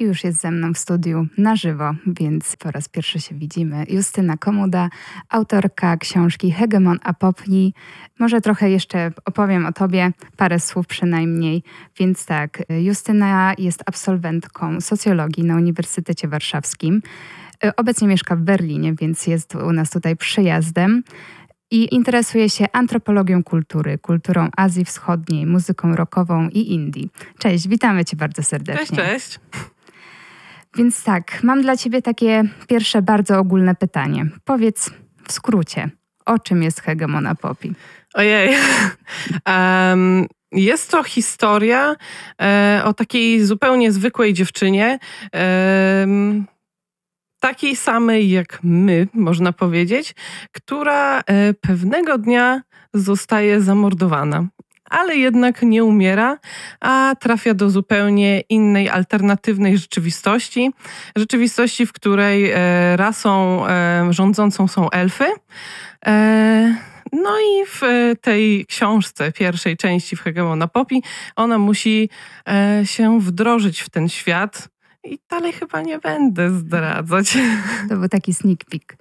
i już jest ze mną w studiu na żywo, więc po raz pierwszy się widzimy. Justyna Komuda, autorka książki Hegemon Apopli. Może trochę jeszcze opowiem o tobie, parę słów przynajmniej. Więc tak, Justyna jest absolwentką socjologii na Uniwersytecie Warszawskim. Obecnie mieszka w Berlinie, więc jest u nas tutaj przyjazdem i interesuje się antropologią kultury, kulturą Azji Wschodniej, muzyką rockową i Indii. Cześć, witamy Cię bardzo serdecznie. Cześć, cześć. Więc tak, mam dla Ciebie takie pierwsze bardzo ogólne pytanie. Powiedz w skrócie, o czym jest hegemona popi? Ojej. Um, jest to historia e, o takiej zupełnie zwykłej dziewczynie. E, takiej samej jak my, można powiedzieć, która e, pewnego dnia zostaje zamordowana ale jednak nie umiera, a trafia do zupełnie innej, alternatywnej rzeczywistości. Rzeczywistości, w której e, rasą e, rządzącą są elfy. No i w tej książce, pierwszej części w Hegemona Popi, ona musi się wdrożyć w ten świat, i dalej chyba nie będę zdradzać. To był taki sneak peek.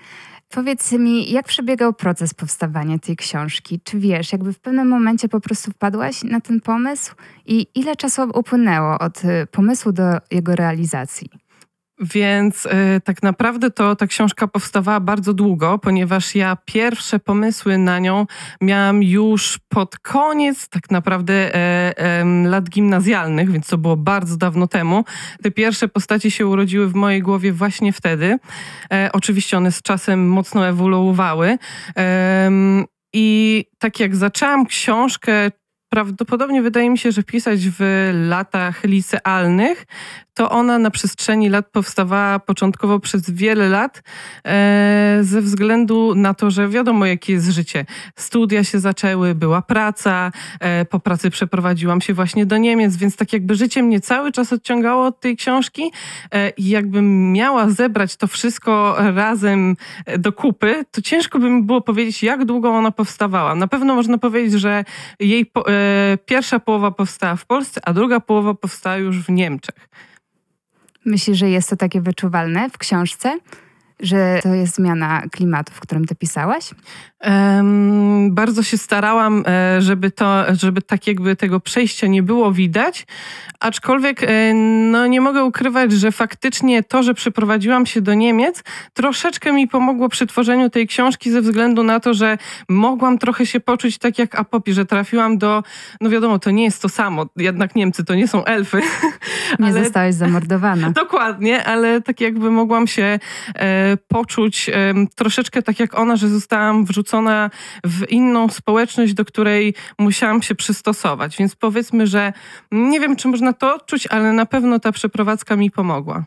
Powiedz mi, jak przebiegał proces powstawania tej książki? Czy wiesz, jakby w pewnym momencie po prostu wpadłaś na ten pomysł i ile czasu upłynęło od y, pomysłu do jego realizacji? Więc y, tak naprawdę to ta książka powstawała bardzo długo, ponieważ ja pierwsze pomysły na nią miałam już pod koniec tak naprawdę e, lat gimnazjalnych, więc to było bardzo dawno temu. Te pierwsze postaci się urodziły w mojej głowie właśnie wtedy. E, oczywiście one z czasem mocno ewoluowały. I tak jak zaczęłam książkę, prawdopodobnie wydaje mi się, że pisać w latach licealnych, to ona na przestrzeni lat powstawała początkowo przez wiele lat e, ze względu na to, że wiadomo, jakie jest życie. Studia się zaczęły, była praca, e, po pracy przeprowadziłam się właśnie do Niemiec, więc tak jakby życie mnie cały czas odciągało od tej książki e, i jakbym miała zebrać to wszystko razem do kupy, to ciężko by mi było powiedzieć, jak długo ona powstawała. Na pewno można powiedzieć, że jej pierwsza połowa powstała w Polsce, a druga połowa powstała już w Niemczech. Myślisz, że jest to takie wyczuwalne w książce? Że to jest zmiana klimatu, w którym ty pisałaś? Um, bardzo się starałam, e, żeby to, żeby tak jakby tego przejścia nie było widać, aczkolwiek e, no nie mogę ukrywać, że faktycznie to, że przeprowadziłam się do Niemiec, troszeczkę mi pomogło przy tworzeniu tej książki ze względu na to, że mogłam trochę się poczuć tak jak Apopi, że trafiłam do, no wiadomo, to nie jest to samo, jednak Niemcy to nie są elfy. Nie ale, zostałaś zamordowana. Dokładnie, ale tak jakby mogłam się e, poczuć troszeczkę tak jak ona, że zostałam wrzucona w inną społeczność, do której musiałam się przystosować. Więc powiedzmy, że nie wiem, czy można to odczuć, ale na pewno ta przeprowadzka mi pomogła.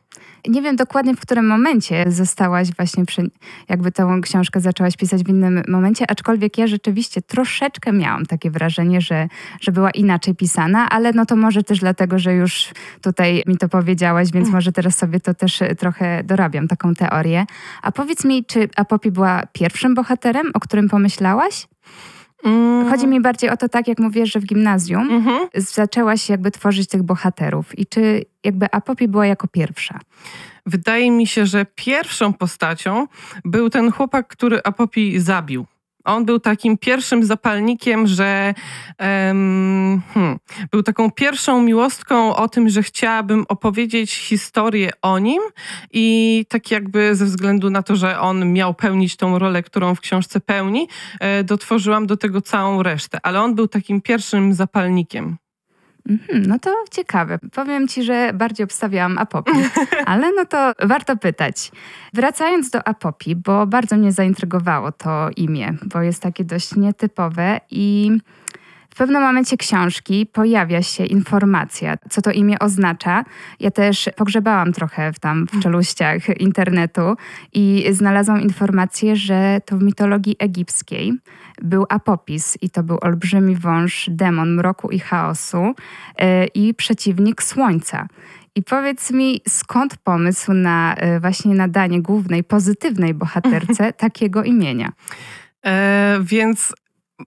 Nie wiem dokładnie, w którym momencie zostałaś właśnie, przy, jakby tą książkę zaczęłaś pisać w innym momencie, aczkolwiek ja rzeczywiście troszeczkę miałam takie wrażenie, że, że była inaczej pisana, ale no to może też dlatego, że już tutaj mi to powiedziałaś, więc mm. może teraz sobie to też trochę dorabiam, taką teorię. A powiedz mi, czy Apopi była pierwszym bohaterem, o którym pomyślałaś? Mm. Chodzi mi bardziej o to, tak jak mówisz, że w gimnazjum mm-hmm. zaczęłaś jakby tworzyć tych bohaterów i czy jakby Apopi była jako pierwsza? Wydaje mi się, że pierwszą postacią był ten chłopak, który Apopi zabił. On był takim pierwszym zapalnikiem, że um, hmm, był taką pierwszą miłostką o tym, że chciałabym opowiedzieć historię o nim i tak jakby ze względu na to, że on miał pełnić tą rolę, którą w książce pełni, e, dotworzyłam do tego całą resztę. Ale on był takim pierwszym zapalnikiem. Mhm, no to ciekawe. Powiem ci, że bardziej obstawiałam Apopi, ale no to warto pytać. Wracając do Apopi, bo bardzo mnie zaintrygowało to imię, bo jest takie dość nietypowe i w pewnym momencie książki pojawia się informacja, co to imię oznacza. Ja też pogrzebałam trochę w tam w czeluściach internetu i znalazłam informację, że to w mitologii egipskiej był Apopis i to był olbrzymi wąż, demon mroku i chaosu yy, i przeciwnik słońca. I powiedz mi, skąd pomysł na yy, właśnie nadanie głównej, pozytywnej bohaterce takiego imienia? E, więc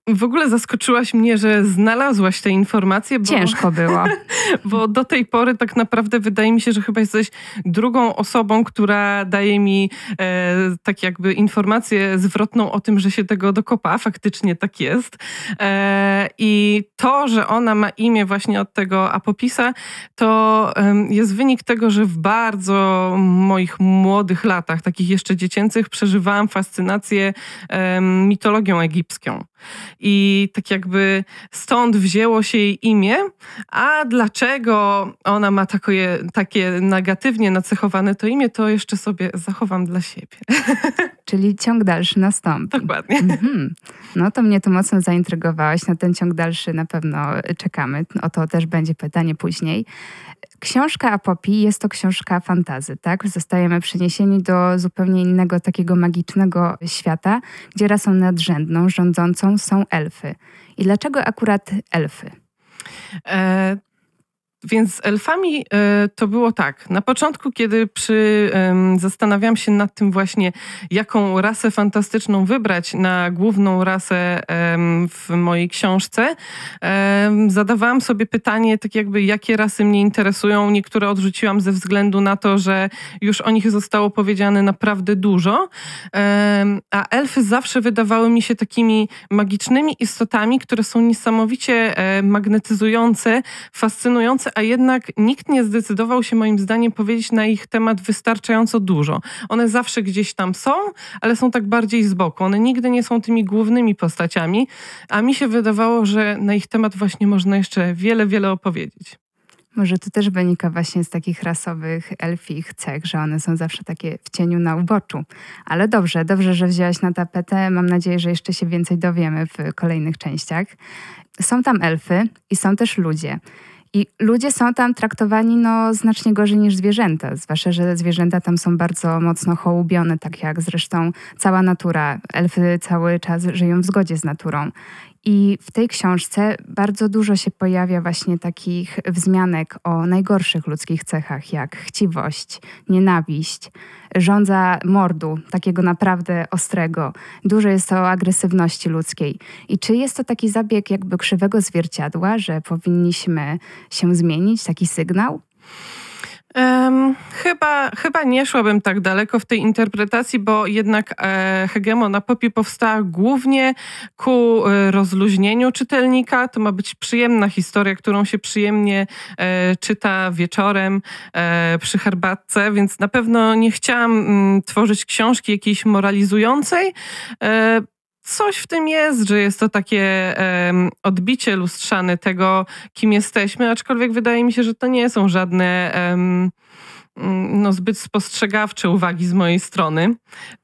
w ogóle zaskoczyłaś mnie, że znalazłaś te informacje. Bo, Ciężko było. Bo do tej pory tak naprawdę wydaje mi się, że chyba jesteś drugą osobą, która daje mi e, tak jakby informację zwrotną o tym, że się tego dokopa. Faktycznie tak jest. E, I to, że ona ma imię właśnie od tego apopisa, to e, jest wynik tego, że w bardzo moich młodych latach, takich jeszcze dziecięcych, przeżywałam fascynację mitologią egipską. I tak jakby stąd wzięło się jej imię, a dlaczego ona ma takie, takie negatywnie nacechowane to imię, to jeszcze sobie zachowam dla siebie. Czyli ciąg dalszy nastąpi. Dokładnie. Mhm. No to mnie tu mocno zaintrygowałaś. Na ten ciąg dalszy na pewno czekamy. O to też będzie pytanie później. Książka Apopi jest to książka fantazy, tak? Zostajemy przeniesieni do zupełnie innego takiego magicznego świata, gdzie rasą nadrzędną, rządzącą są elfy. I dlaczego akurat elfy? E, więc z elfami e, to było tak. Na początku, kiedy przy, zastanawiałam się nad tym właśnie, jaką rasę fantastyczną wybrać na główną rasę w mojej książce, zadawałam sobie pytanie, tak jakby, jakie rasy mnie interesują. Niektóre odrzuciłam ze względu na to, że już o nich zostało powiedziane naprawdę dużo. A elfy zawsze wydawały mi się takimi magicznymi istotami, które są niesamowicie e, magnetyzujące, fascynujące, a jednak nikt nie zdecydował się moim zdaniem powiedzieć na ich temat wystarczająco dużo. One zawsze gdzieś tam są, ale są tak bardziej z boku. One nigdy nie są tymi głównymi postaciami, a mi się wydawało, że na ich temat właśnie można jeszcze wiele, wiele opowiedzieć. Może to też wynika właśnie z takich rasowych elfich cech, że one są zawsze takie w cieniu na uboczu. Ale dobrze, dobrze, że wzięłaś na tapetę. Mam nadzieję, że jeszcze się więcej dowiemy w kolejnych częściach. Są tam elfy i są też ludzie. I ludzie są tam traktowani no, znacznie gorzej niż zwierzęta, zwłaszcza, że zwierzęta tam są bardzo mocno hołubione, tak jak zresztą cała natura. Elfy cały czas żyją w zgodzie z naturą. I w tej książce bardzo dużo się pojawia właśnie takich wzmianek o najgorszych ludzkich cechach, jak chciwość, nienawiść, żądza mordu, takiego naprawdę ostrego. Dużo jest o agresywności ludzkiej. I czy jest to taki zabieg jakby krzywego zwierciadła, że powinniśmy się zmienić, taki sygnał? Um, chyba, chyba nie szłabym tak daleko w tej interpretacji, bo jednak e, hegemona popi powstała głównie ku e, rozluźnieniu czytelnika. To ma być przyjemna historia, którą się przyjemnie e, czyta wieczorem e, przy herbatce, więc na pewno nie chciałam m, mm, tworzyć książki jakiejś moralizującej. Coś w tym jest, że jest to takie um, odbicie lustrzane tego, kim jesteśmy, aczkolwiek wydaje mi się, że to nie są żadne um, no, zbyt spostrzegawcze uwagi z mojej strony.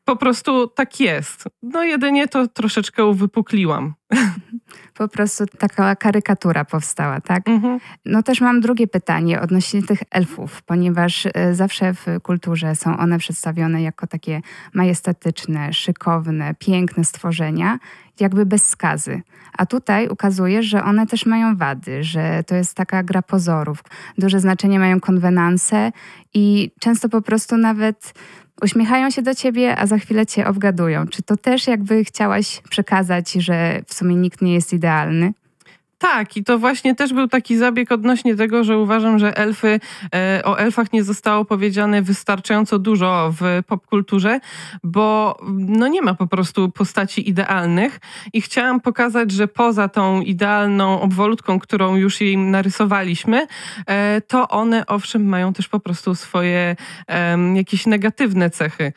Po prostu tak jest. No jedynie to troszeczkę uwypukliłam. Po prostu taka karykatura powstała, tak? Mhm. No też mam drugie pytanie odnośnie tych elfów, ponieważ e, zawsze w kulturze są one przedstawione jako takie majestatyczne, szykowne, piękne stworzenia, jakby bez skazy. A tutaj ukazuje, że one też mają wady, że to jest taka gra pozorów. Duże znaczenie mają konwenanse i często po prostu nawet uśmiechają się do ciebie, a za chwilę cię obgadują. Czy to też jakby chciałaś przekazać, że w sumie nikt nie jest idealny? Tak, i to właśnie też był taki zabieg odnośnie tego, że uważam, że elfy, e, o elfach nie zostało powiedziane wystarczająco dużo w popkulturze, bo no nie ma po prostu postaci idealnych i chciałam pokazać, że poza tą idealną obwolutką, którą już im narysowaliśmy, e, to one owszem mają też po prostu swoje jakieś negatywne cechy.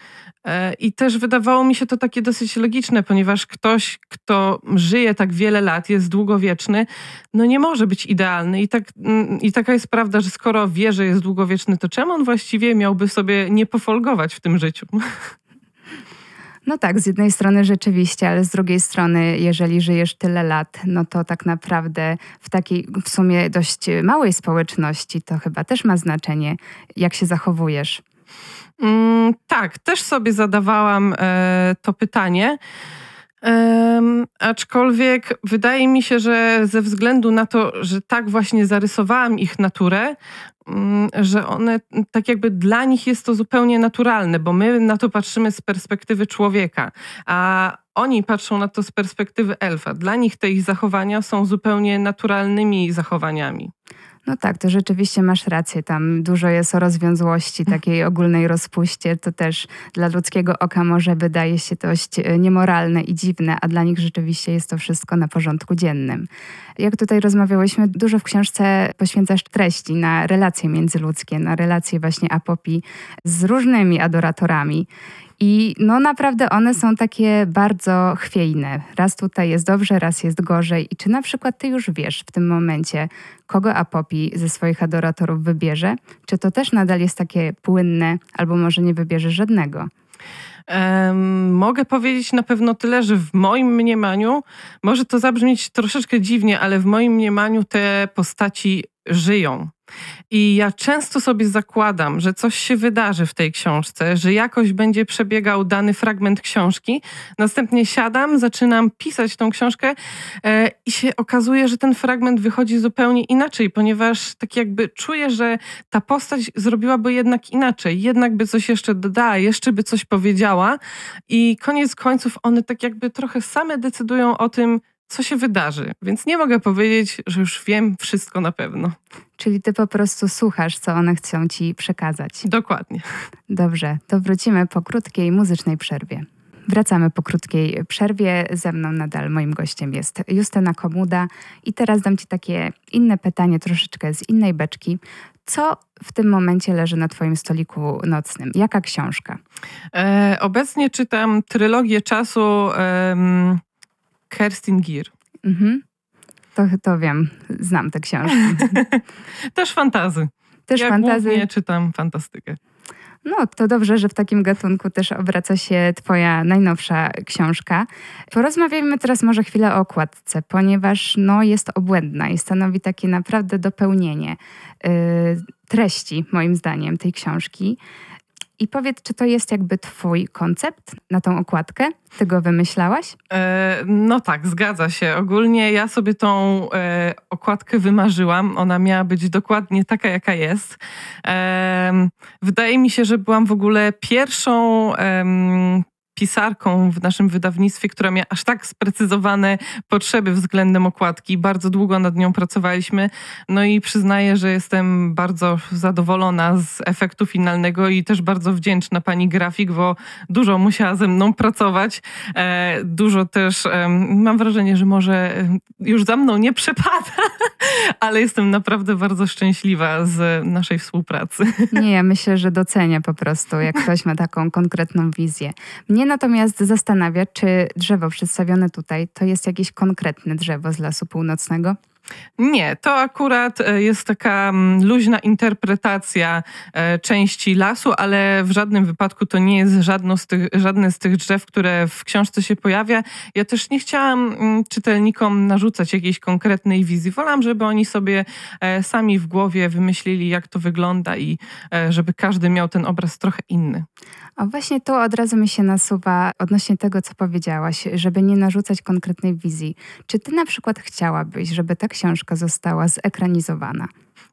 E, I też wydawało mi się to takie dosyć logiczne, ponieważ ktoś, kto żyje tak wiele lat, jest długowieczny, no nie może być idealny. I, tak, mm, I taka jest prawda, że skoro wie, że jest długowieczny, to czemu on właściwie miałby sobie nie pofolgować w tym życiu? No tak, z jednej strony rzeczywiście, ale z drugiej strony, jeżeli żyjesz tyle lat, no to tak naprawdę w takiej w sumie dość małej społeczności to chyba też ma znaczenie, jak się zachowujesz. Mm, tak, też sobie zadawałam e, to pytanie. Um, aczkolwiek wydaje mi się, że ze względu na to, że tak właśnie zarysowałam ich naturę, um, że one tak jakby dla nich jest to zupełnie naturalne, bo my na to patrzymy z perspektywy człowieka, a oni patrzą na to z perspektywy elfa. Dla nich te ich zachowania są zupełnie naturalnymi zachowaniami. No tak, to rzeczywiście masz rację. Tam dużo jest o rozwiązłości, takiej ogólnej rozpuście. To też dla ludzkiego oka może wydaje się dość e, niemoralne i dziwne, a dla nich rzeczywiście jest to wszystko na porządku dziennym. Jak tutaj rozmawiałyśmy, dużo w książce poświęcasz treści na relacje międzyludzkie, na relacje właśnie Apopi z różnymi adoratorami. I no naprawdę one są takie bardzo chwiejne. Raz tutaj jest dobrze, raz jest gorzej. I czy na przykład ty już wiesz w tym momencie, kogo Apopi ze swoich adoratorów wybierze? Czy to też nadal jest takie płynne, albo może nie wybierze żadnego? Mogę powiedzieć na pewno tyle, że w moim mniemaniu, może to zabrzmieć troszeczkę dziwnie, ale w moim mniemaniu te postaci żyją. I ja często sobie zakładam, że coś się wydarzy w tej książce, że jakoś będzie przebiegał dany fragment książki. Następnie siadam, zaczynam pisać tą książkę e, i się okazuje, że ten fragment wychodzi zupełnie inaczej, ponieważ tak jakby czuję, że ta postać zrobiłaby jednak inaczej, jednak by coś jeszcze dodała, jeszcze by coś powiedziała. I koniec końców one tak jakby trochę same decydują o tym, co się wydarzy, więc nie mogę powiedzieć, że już wiem wszystko na pewno. Czyli ty po prostu słuchasz, co one chcą ci przekazać. Dokładnie. Dobrze, to wrócimy po krótkiej muzycznej przerwie. Wracamy po krótkiej przerwie. Ze mną nadal moim gościem jest Justyna Komuda. I teraz dam Ci takie inne pytanie, troszeczkę z innej beczki. Co w tym momencie leży na Twoim stoliku nocnym? Jaka książka? E, obecnie czytam trylogię czasu. Kerstin Gier. Mhm. To, to wiem, znam tę książkę. Też fantazy. Też ja fantazy. Ja czytam fantastykę. No, to dobrze, że w takim gatunku też obraca się Twoja najnowsza książka. Porozmawiajmy teraz może chwilę o okładce, ponieważ no, jest obłędna i stanowi takie naprawdę dopełnienie yy, treści, moim zdaniem, tej książki. I powiedz, czy to jest jakby twój koncept na tą okładkę? Ty go wymyślałaś? E, no tak, zgadza się. Ogólnie ja sobie tą e, okładkę wymarzyłam. Ona miała być dokładnie taka, jaka jest. E, wydaje mi się, że byłam w ogóle pierwszą pisarką w naszym wydawnictwie, która miała aż tak sprecyzowane potrzeby względem okładki. Bardzo długo nad nią pracowaliśmy. No i przyznaję, że jestem bardzo zadowolona z efektu finalnego i też bardzo wdzięczna pani grafik, bo dużo musiała ze mną pracować. E, dużo też, mam wrażenie, że może już za mną nie przepada, ale jestem naprawdę bardzo szczęśliwa z naszej współpracy. Nie, ja myślę, że docenia po prostu, jak ktoś ma taką konkretną wizję. Mnie mnie natomiast zastanawia, czy drzewo przedstawione tutaj to jest jakieś konkretne drzewo z lasu północnego? Nie, to akurat e, jest taka mm, luźna interpretacja e, części lasu, ale w żadnym wypadku to nie jest żadno z tych, żadne z tych drzew, które w książce się pojawia. Ja też nie chciałam mm, czytelnikom narzucać jakiejś konkretnej wizji. Wolałam, żeby oni sobie e, sami w głowie wymyślili, jak to wygląda i żeby każdy miał ten obraz trochę inny. A właśnie to od razu mi się nasuwa odnośnie tego, co powiedziałaś, żeby nie narzucać konkretnej wizji. Czy ty na przykład chciałabyś, żeby ta książka została zekranizowana?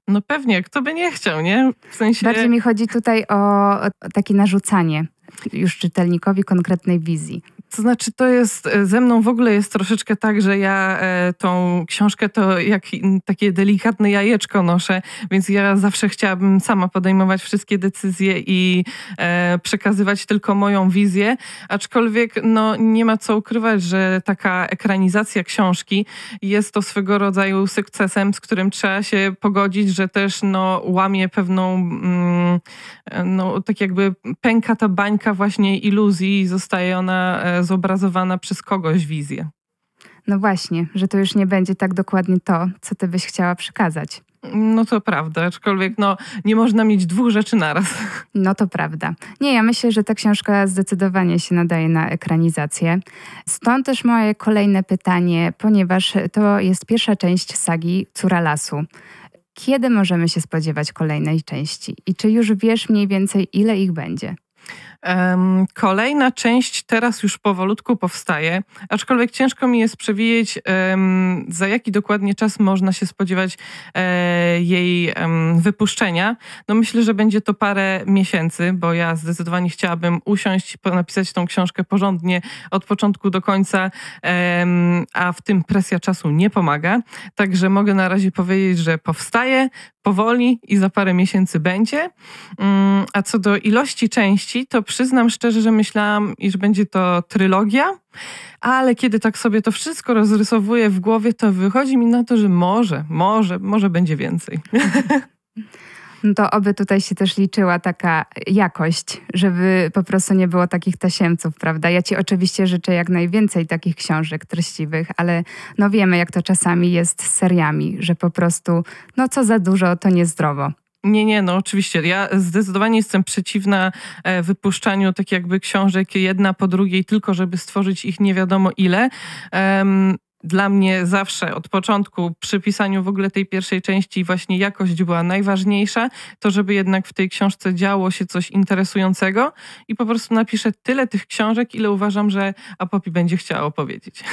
No pewnie, kto by nie chciał, nie? W sensie... Bardziej mi chodzi tutaj o, takie narzucanie już czytelnikowi konkretnej wizji. To znaczy, to jest e, ze mną w ogóle jest troszeczkę tak, że ja e, tą książkę to jak takie delikatne jajeczko noszę, więc ja zawsze chciałabym sama podejmować wszystkie decyzje i e, przekazywać tylko moją wizję. Aczkolwiek no, nie ma co ukrywać, że taka ekranizacja książki jest to swego rodzaju sukcesem, z którym trzeba się pogodzić, że też no, łamie pewną, mm, no, tak jakby pęka ta bańka właśnie iluzji i zostaje ona zobrazowana przez kogoś wizję. No właśnie, że to już nie będzie tak dokładnie to, co ty byś chciała przekazać. No to prawda, aczkolwiek no, nie można mieć dwóch rzeczy naraz. No to prawda. Nie, ja myślę, że ta książka zdecydowanie się nadaje na ekranizację. Stąd też moje kolejne pytanie, ponieważ to jest pierwsza część sagi Córa Lasu. Kiedy możemy się spodziewać kolejnej części? I czy już wiesz mniej więcej, ile ich będzie? Kolejna część teraz już powolutku powstaje, aczkolwiek ciężko mi jest przewidzieć, za jaki dokładnie czas można się spodziewać e, jej wypuszczenia. No myślę, że będzie to parę miesięcy, bo ja zdecydowanie chciałabym usiąść, napisać tą książkę porządnie od początku do końca, a w tym presja czasu nie pomaga. Także mogę na razie powiedzieć, że powstaje powoli i za parę miesięcy będzie. Mm, a co do ilości części, to przyznam szczerze, że myślałam, iż będzie to trylogia, ale kiedy tak sobie to wszystko rozrysowuję w głowie, to wychodzi mi na to, że może, może, może będzie więcej. No to oby tutaj się też liczyła taka jakość, żeby po prostu nie było takich tasiemców, prawda? Ja ci oczywiście życzę jak najwięcej takich książek treściwych, ale no wiemy, jak to czasami jest z seriami, że po prostu no co za dużo, to niezdrowo. Nie, nie, no oczywiście. Ja zdecydowanie jestem przeciwna e, wypuszczaniu tak jakby książek jedna po drugiej, tylko żeby stworzyć ich nie wiadomo ile dla mnie zawsze od początku przy pisaniu w ogóle tej pierwszej części właśnie jakość była najważniejsza, to żeby jednak w tej książce działo się coś interesującego i po prostu napiszę tyle tych książek, ile uważam, że Apopi będzie chciała opowiedzieć.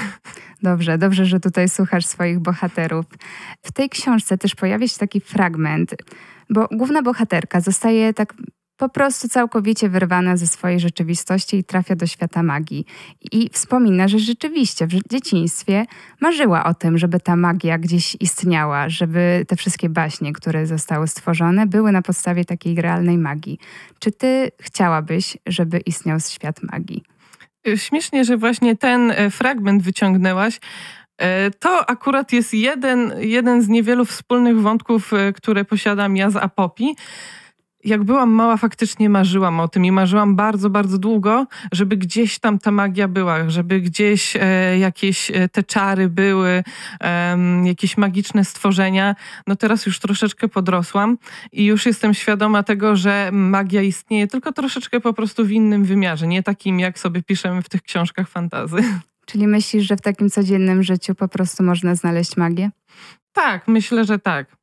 Dobrze, dobrze, że tutaj słuchasz swoich bohaterów. W tej książce też pojawia się taki fragment, bo główna bohaterka zostaje tak po prostu całkowicie wyrwana ze swojej rzeczywistości i trafia do świata magii. I wspomina, że rzeczywiście w dzieciństwie marzyła o tym, żeby ta magia gdzieś istniała, żeby te wszystkie baśnie, które zostały stworzone, były na podstawie takiej realnej magii. Czy ty chciałabyś, żeby istniał świat magii? Śmiesznie, że właśnie ten e, fragment wyciągnęłaś. E, to akurat jest jeden, jeden z niewielu wspólnych wątków, które posiadam ja z Apopi jak byłam mała, faktycznie marzyłam o tym i marzyłam bardzo, bardzo długo, żeby gdzieś tam ta magia była, żeby gdzieś e, jakieś e, te czary były, e, jakieś magiczne stworzenia. No teraz już troszeczkę podrosłam i już jestem świadoma tego, że magia istnieje, tylko troszeczkę po prostu w innym wymiarze, nie takim, jak sobie piszemy w tych książkach fantazy. Czyli myślisz, że w takim codziennym życiu po prostu można znaleźć magię? Tak, myślę, że tak.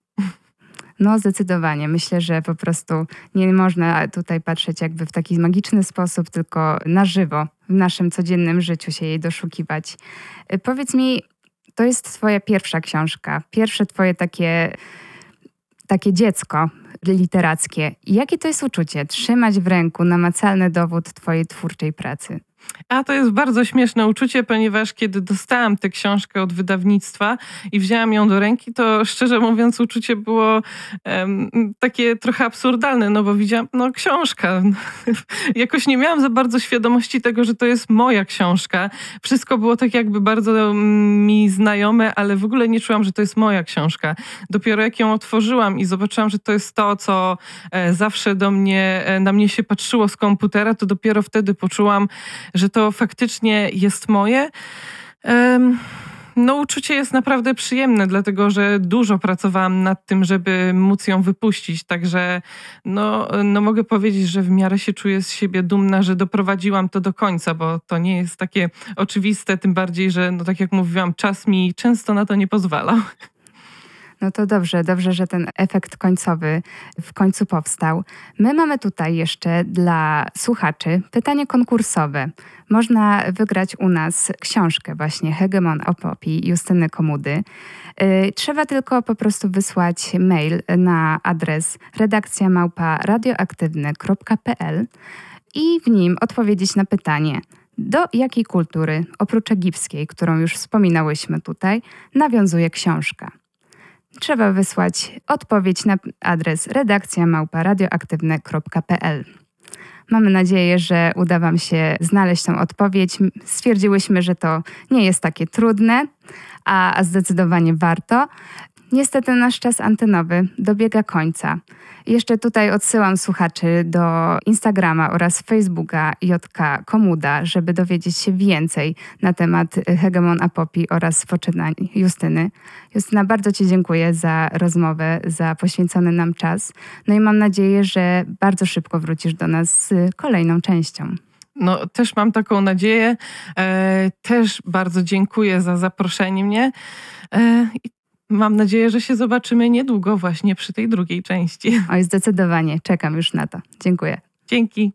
No, zdecydowanie. Myślę, że po prostu nie można tutaj patrzeć jakby w taki magiczny sposób, tylko na żywo, w naszym codziennym życiu się jej doszukiwać. Y, powiedz mi, to jest Twoja pierwsza książka, pierwsze Twoje takie, takie dziecko literackie. Jakie to jest uczucie trzymać w ręku namacalny dowód Twojej twórczej pracy? A to jest bardzo śmieszne uczucie, ponieważ kiedy dostałam tę książkę od wydawnictwa i wzięłam ją do ręki, to szczerze mówiąc uczucie było um, takie trochę absurdalne, no bo widziałam, no książka. Jakoś nie miałam za bardzo świadomości tego, że to jest moja książka. Wszystko było tak jakby bardzo mi znajome, ale w ogóle nie czułam, że to jest moja książka. Dopiero jak ją otworzyłam i zobaczyłam, że to jest to, co e, zawsze do mnie, e, na mnie się patrzyło z komputera, to dopiero wtedy poczułam, że to faktycznie jest moje. No, uczucie jest naprawdę przyjemne, dlatego że dużo pracowałam nad tym, żeby móc ją wypuścić. Także no, no mogę powiedzieć, że w miarę się czuję z siebie dumna, że doprowadziłam to do końca, bo to nie jest takie oczywiste, tym bardziej, że no tak jak mówiłam, czas mi często na to nie pozwalał. No to dobrze, dobrze, że ten efekt końcowy w końcu powstał. My mamy tutaj jeszcze dla słuchaczy pytanie konkursowe. Można wygrać u nas książkę właśnie Hegemon Opopi Justyny Komudy. Y, trzeba tylko po prostu wysłać mail na adres redakcja małpa radioaktywny.pl i w nim odpowiedzieć na pytanie, do jakiej kultury, oprócz egipskiej, którą już wspominałyśmy tutaj, nawiązuje książka trzeba wysłać odpowiedź na adres redakcja małparadioaktywne.pl. Mamy nadzieję, że uda Wam się znaleźć tą odpowiedź. Stwierdziłyśmy, że to nie jest takie trudne, a zdecydowanie warto. Niestety nasz czas antenowy dobiega końca. Jeszcze tutaj odsyłam słuchaczy do Instagrama oraz Facebooka JK Komuda, żeby dowiedzieć się więcej na temat Hegemon Apopi oraz poczynań Justyny. Justyna, bardzo Ci dziękuję za rozmowę, za poświęcony nam czas. No i mam nadzieję, że bardzo szybko wrócisz do nas z kolejną częścią. No, też mam taką nadzieję. E, też bardzo dziękuję za zaproszenie mnie. E, I Mam nadzieję, że się zobaczymy niedługo właśnie przy tej drugiej części. Oj, zdecydowanie. Czekam już na to. Dziękuję. Dzięki.